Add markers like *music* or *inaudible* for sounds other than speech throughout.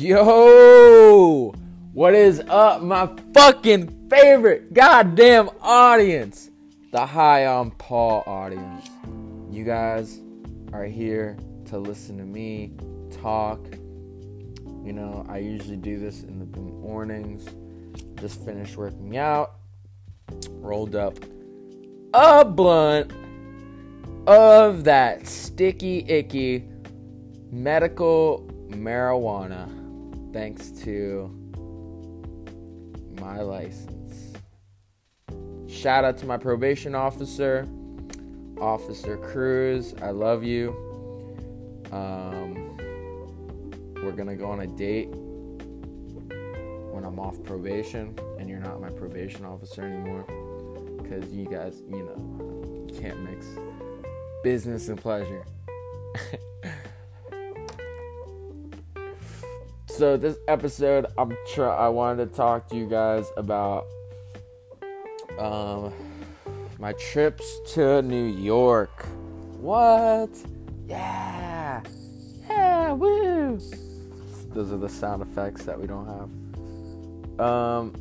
Yo! What is up, my fucking favorite goddamn audience? The High on Paul audience. You guys are here to listen to me talk. You know, I usually do this in the mornings. Just finished working out, rolled up a blunt of that sticky, icky medical marijuana thanks to my license. Shout out to my probation officer, Officer Cruz. I love you. Um, we're gonna go on a date when I'm off probation and you're not my probation officer anymore because you guys, you know, can't mix business and pleasure. *laughs* so this episode, I'm try. I wanted to talk to you guys about um my trips to New York. What? Yeah, yeah, woo! Those are the sound effects that we don't have. Um,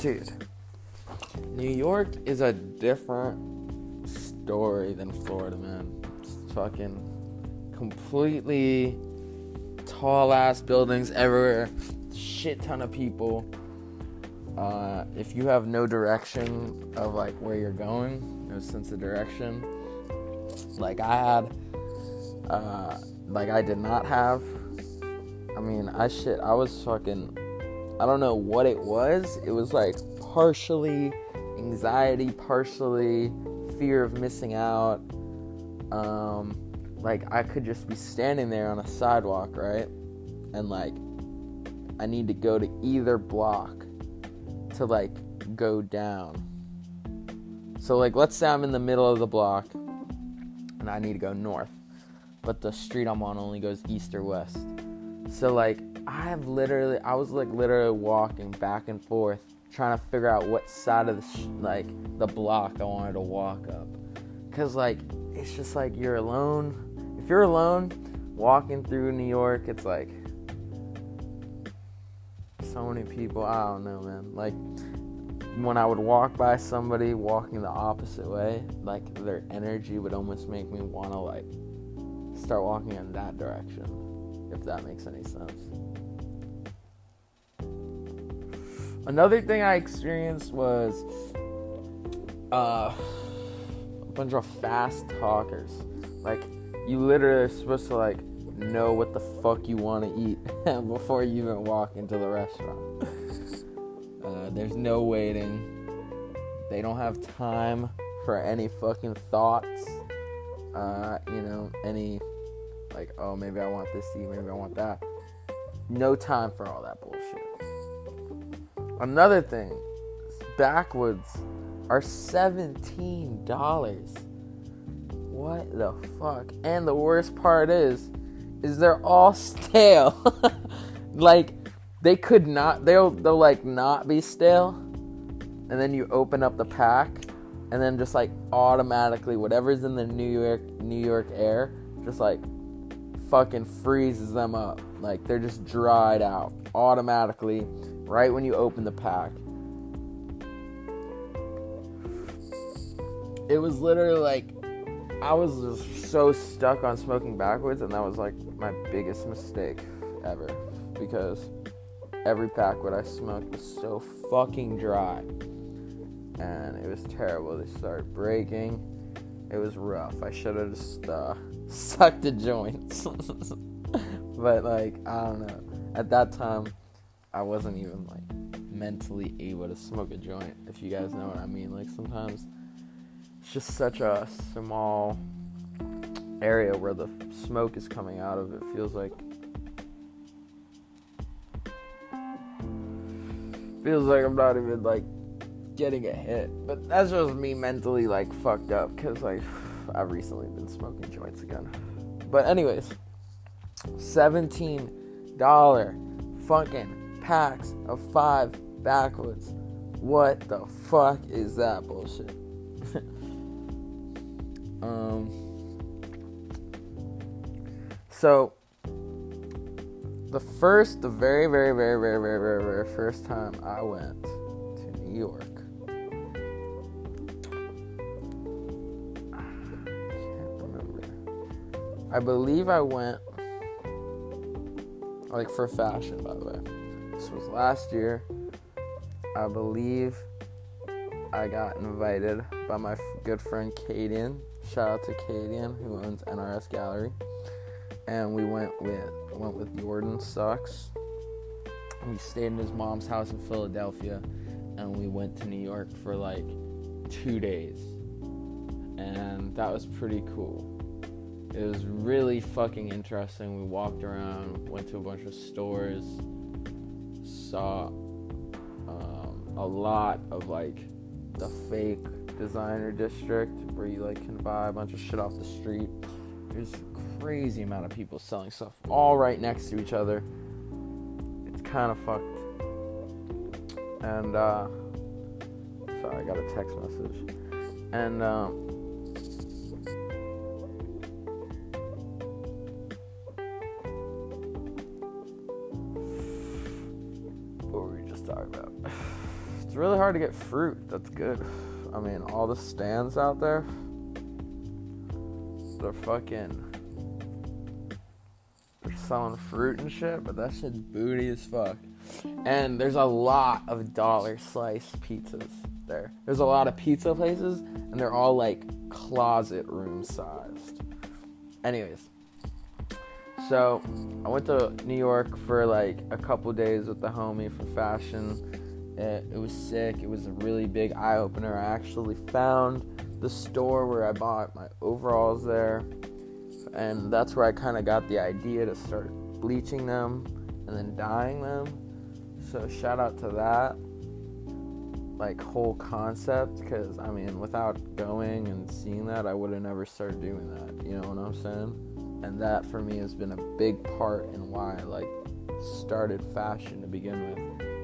dude, New York is a different story than Florida, man. It's fucking completely tall ass buildings everywhere, shit ton of people. Uh, if you have no direction of like where you're going, no sense of direction, like I had, uh, like I did not have. I mean, I shit, I was fucking, I don't know what it was. It was like partially anxiety, partially fear of missing out. Um, like I could just be standing there on a sidewalk, right? And like I need to go to either block to like go down. So like let's say I'm in the middle of the block and I need to go north, but the street I'm on only goes east or west. So like I have literally I was like literally walking back and forth trying to figure out what side of the sh- like the block I wanted to walk up. Cuz like it's just like you're alone if you're alone walking through New York, it's like so many people. I don't know, man. Like when I would walk by somebody walking the opposite way, like their energy would almost make me want to like start walking in that direction, if that makes any sense. Another thing I experienced was uh, a bunch of fast talkers. Like you literally are supposed to like know what the fuck you want to eat *laughs* before you even walk into the restaurant. Uh, there's no waiting. They don't have time for any fucking thoughts. Uh, you know, any like, oh, maybe I want this to maybe I want that. No time for all that bullshit. Another thing, backwoods are seventeen dollars what the fuck? And the worst part is, is they're all *laughs* stale. *laughs* like they could not. They'll they'll like not be stale, and then you open up the pack, and then just like automatically whatever's in the New York New York air just like fucking freezes them up. Like they're just dried out automatically right when you open the pack. It was literally like I was just so stuck on smoking backwoods, and that was like my biggest mistake ever because every pack what I smoked was so fucking dry, and it was terrible. They started breaking. It was rough. I should have just uh, *laughs* sucked the joints, *laughs* but like I don't know. At that time, I wasn't even like mentally able to smoke a joint. If you guys know what I mean, like sometimes it's just such a small area where the smoke is coming out of. It feels like feels like I'm not even like getting a hit. But that's just me mentally like fucked up because like *sighs* I've recently been smoking joints again. But anyways, seventeen dollar fucking packs of five backwoods What the fuck is that bullshit? Um, so the first, the very, very, very, very, very, very, very first time I went to New York. I can't remember. I believe I went like for fashion, by the way. This was last year. I believe I got invited by my good friend Cadian. Shout out to Cadian, who owns NRS Gallery. And we went with went with Jordan Sucks. We stayed in his mom's house in Philadelphia, and we went to New York for like two days, and that was pretty cool. It was really fucking interesting. We walked around, went to a bunch of stores, saw um, a lot of like the fake designer district where you like can buy a bunch of shit off the street. There's a crazy amount of people selling stuff all right next to each other. It's kind of fucked. And uh, sorry, I got a text message. And um, what were we just talking about? *sighs* It's really hard to get fruit. That's good. I mean, all the stands out there, they're fucking. They're selling fruit and shit, but that shit's booty as fuck. And there's a lot of dollar slice pizzas there. There's a lot of pizza places, and they're all like closet room sized. Anyways, so I went to New York for like a couple days with the homie for fashion. It, it was sick. It was a really big eye opener. I actually found the store where I bought my overalls there, and that's where I kind of got the idea to start bleaching them and then dyeing them. So shout out to that like whole concept because I mean without going and seeing that I would have never started doing that. You know what I'm saying? And that for me has been a big part in why I like started fashion to begin with.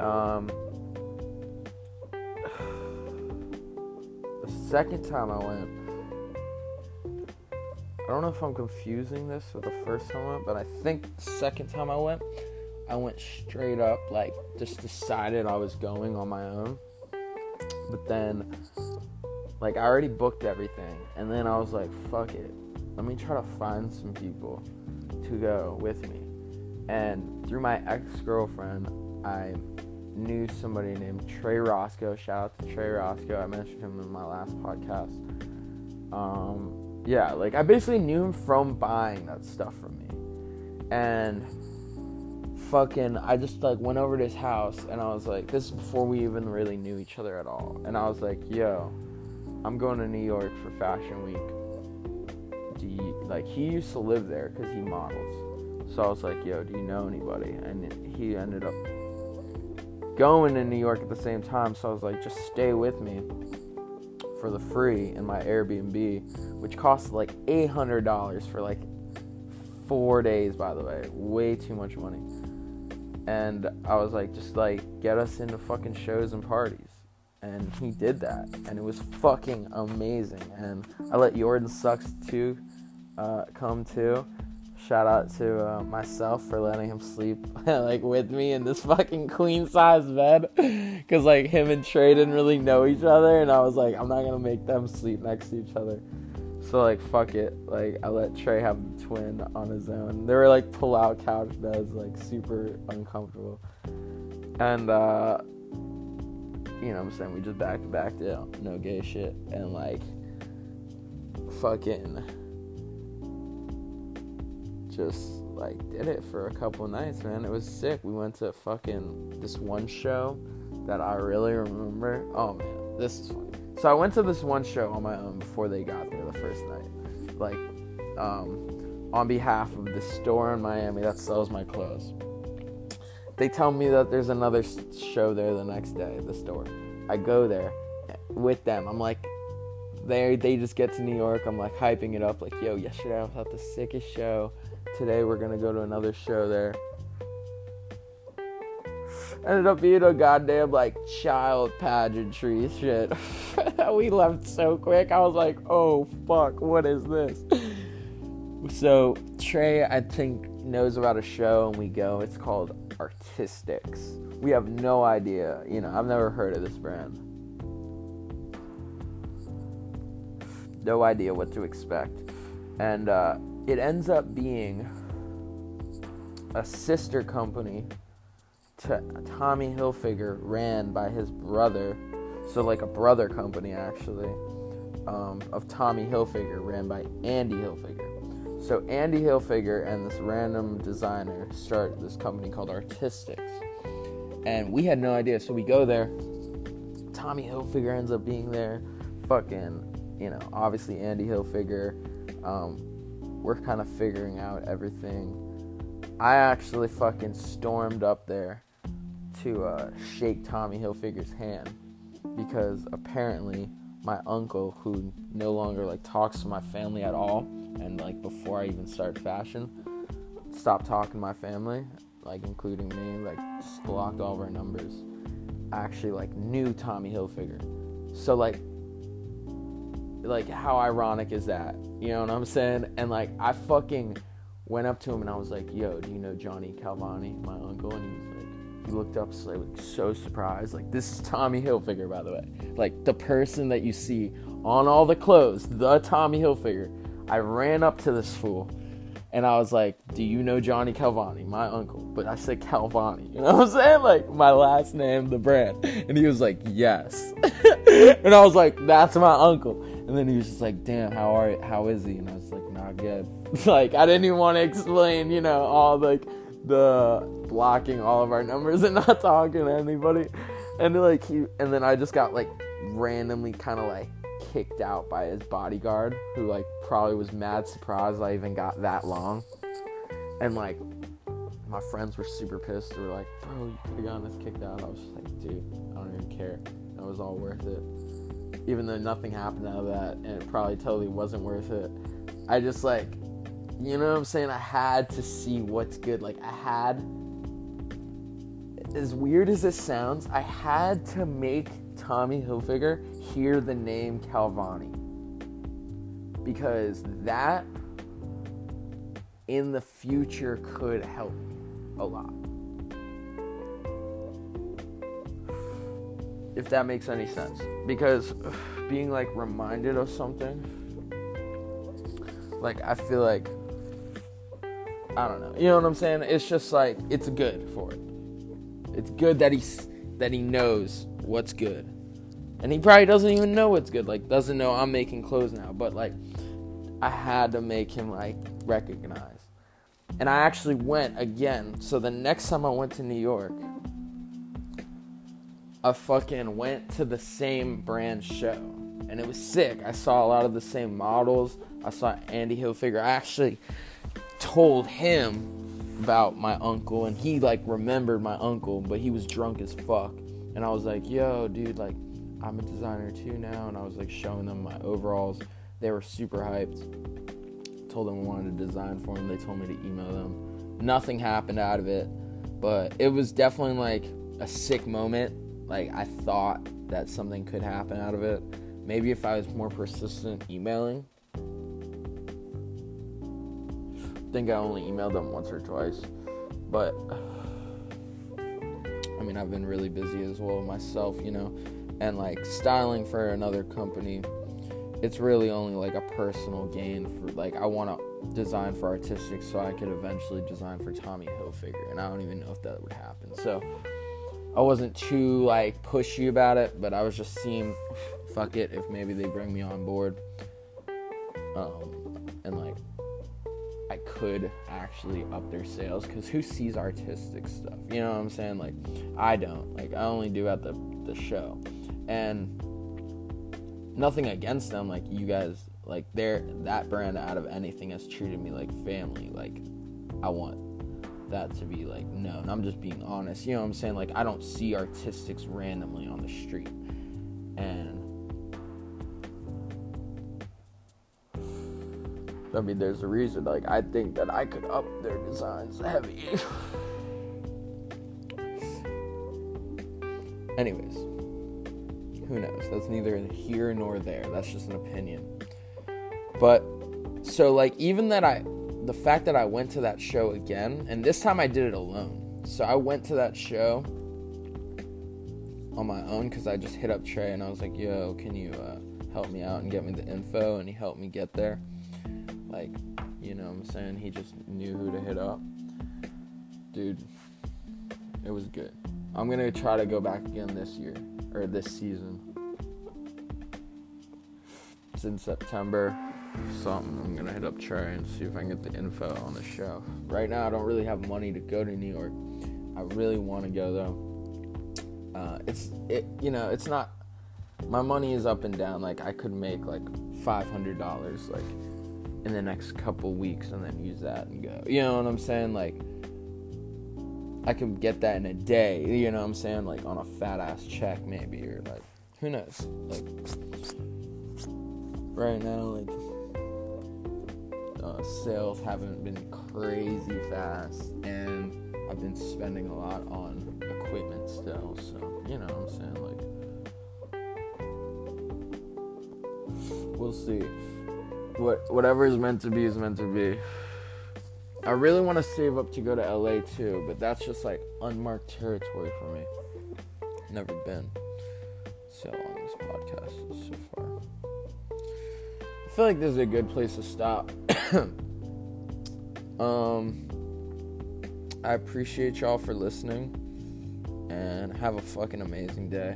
Um, the second time I went, I don't know if I'm confusing this with the first time I went, but I think the second time I went, I went straight up, like, just decided I was going on my own. But then, like, I already booked everything, and then I was like, fuck it. Let me try to find some people to go with me. And through my ex girlfriend, I knew somebody named Trey Roscoe. Shout out to Trey Roscoe. I mentioned him in my last podcast. Um, yeah, like I basically knew him from buying that stuff from me. And fucking I just like went over to his house and I was like, this is before we even really knew each other at all. And I was like, yo, I'm going to New York for Fashion Week. Do you like he used to live there because he models. So I was like, yo, do you know anybody? And he ended up going to New York at the same time. So I was like, just stay with me for the free in my Airbnb, which cost like $800 for like four days, by the way. Way too much money. And I was like, just like, get us into fucking shows and parties. And he did that. And it was fucking amazing. And I let Jordan Sucks too uh, come too shout out to uh, myself for letting him sleep *laughs* like with me in this fucking queen size bed. Because like him and trey didn't really know each other and i was like i'm not gonna make them sleep next to each other. So like fuck it. Like i let trey have the twin on his own. They were like pull out couch beds like super uncomfortable. And uh you know what i'm saying? We just back to back to no gay shit. And like fucking just like did it for a couple nights, man. It was sick. We went to fucking this one show that I really remember. Oh man, this is funny. So I went to this one show on my own before they got there the first night, like um, on behalf of the store in Miami that sells my clothes. They tell me that there's another show there the next day the store. I go there with them. I'm like, they they just get to New York. I'm like hyping it up, like, yo, yesterday I was at the sickest show today we're gonna go to another show there. Ended up being a goddamn like child pageantry shit. *laughs* we left so quick. I was like, oh fuck, what is this? So Trey, I think, knows about a show, and we go. It's called Artistix. We have no idea. You know, I've never heard of this brand. No idea what to expect, and uh, it ends up being a sister company to Tommy Hilfiger, ran by his brother. So like a brother company actually um, of Tommy Hilfiger, ran by Andy Hilfiger. So Andy Hilfiger and this random designer start this company called Artistix, and we had no idea. So we go there. Tommy Hilfiger ends up being there. Fucking, you know, obviously Andy Hilfiger. Um, we're kind of figuring out everything. I actually fucking stormed up there to uh, shake Tommy Hilfiger's hand because apparently my uncle, who no longer like talks to my family at all, and like before I even start fashion, stopped talking to my family, like including me, like just blocked all of our numbers. I actually like knew Tommy Hilfiger, so like, like how ironic is that? You know what I'm saying? And like I fucking went up to him and I was like, "Yo, do you know Johnny Calvani, my uncle?" And he was like, he looked up so, like, so surprised. Like, this is Tommy Hilfiger, by the way. Like the person that you see on all the clothes, the Tommy Hilfiger. I ran up to this fool and I was like, Do you know Johnny Calvani, my uncle? But I said Calvani, you know what I'm saying? Like my last name, the brand. And he was like, Yes. *laughs* and I was like, That's my uncle. And then he was just like, Damn, how are how is he? And I was like, Not good. *laughs* like I didn't even want to explain, you know, all like the blocking all of our numbers and *laughs* not talking to anybody. And like he and then I just got like randomly kind of like kicked out by his bodyguard, who like probably was mad surprised I even got that long. And like my friends were super pissed. They were like, "Bro, you gotten us kicked out." I was just like, "Dude, I don't even care. That was all worth it." Even though nothing happened out of that, and it probably totally wasn't worth it. I just like, you know what I'm saying? I had to see what's good. Like I had, as weird as this sounds, I had to make Tommy Hilfiger hear the name Calvani. Because that in the future could help me a lot. If that makes any sense. Because *sighs* being like reminded of something, like I feel like, I don't know. You know what I'm saying? It's just like, it's good for it. It's good that he's that he knows what's good. And he probably doesn't even know what's good. Like doesn't know I'm making clothes now, but like I had to make him like recognize. And I actually went again. So the next time I went to New York, I fucking went to the same brand show. And it was sick. I saw a lot of the same models. I saw Andy Hilfiger. I actually told him about my uncle and he like remembered my uncle, but he was drunk as fuck. And I was like, yo, dude, like, I'm a designer too now. And I was like showing them my overalls. They were super hyped. Told them I wanted to design for them. They told me to email them. Nothing happened out of it. But it was definitely like a sick moment. Like, I thought that something could happen out of it. Maybe if I was more persistent emailing. I think I only emailed them once or twice. But *sighs* I mean, I've been really busy as well myself, you know, and like styling for another company. It's really only like a personal gain for like I want to design for artistic so I could eventually design for Tommy Hilfiger, and I don't even know if that would happen. So I wasn't too like pushy about it, but I was just seeing, fuck it, if maybe they bring me on board, um, and like I could actually up their sales because who sees artistic stuff? You know what I'm saying? Like, I don't. Like, I only do at the the show, and nothing against them. Like, you guys, like, they're that brand out of anything has treated me like family. Like, I want that to be like known. I'm just being honest. You know what I'm saying? Like, I don't see Artistix randomly on the street, and I mean, there's a reason. Like, I think that I could up their designs heavy. *laughs* Anyways, who knows? That's neither here nor there. That's just an opinion. But so like even that I the fact that I went to that show again and this time I did it alone. So I went to that show on my own cuz I just hit up Trey and I was like, "Yo, can you uh, help me out and get me the info?" and he helped me get there. Like, you know what I'm saying? He just knew who to hit up. Dude, it was good. I'm to try to go back again this year or this season. It's in September something. I'm gonna hit up Trey and see if I can get the info on the show. Right now, I don't really have money to go to New York. I really want to go though. Uh, it's it, you know, it's not. My money is up and down. Like I could make like five hundred dollars like in the next couple weeks and then use that and go. You know what I'm saying? Like I could get that in a day. You know what I'm saying? Like on a fat ass check maybe or like who knows? Like right now, like uh, sales haven't been crazy fast, and I've been spending a lot on equipment still. So you know, what I'm saying like, we'll see. What whatever is meant to be is meant to be. I really want to save up to go to LA too, but that's just like unmarked territory for me. Never been. So on this podcast so far. Feel like this is a good place to stop. *coughs* um, I appreciate y'all for listening and have a fucking amazing day.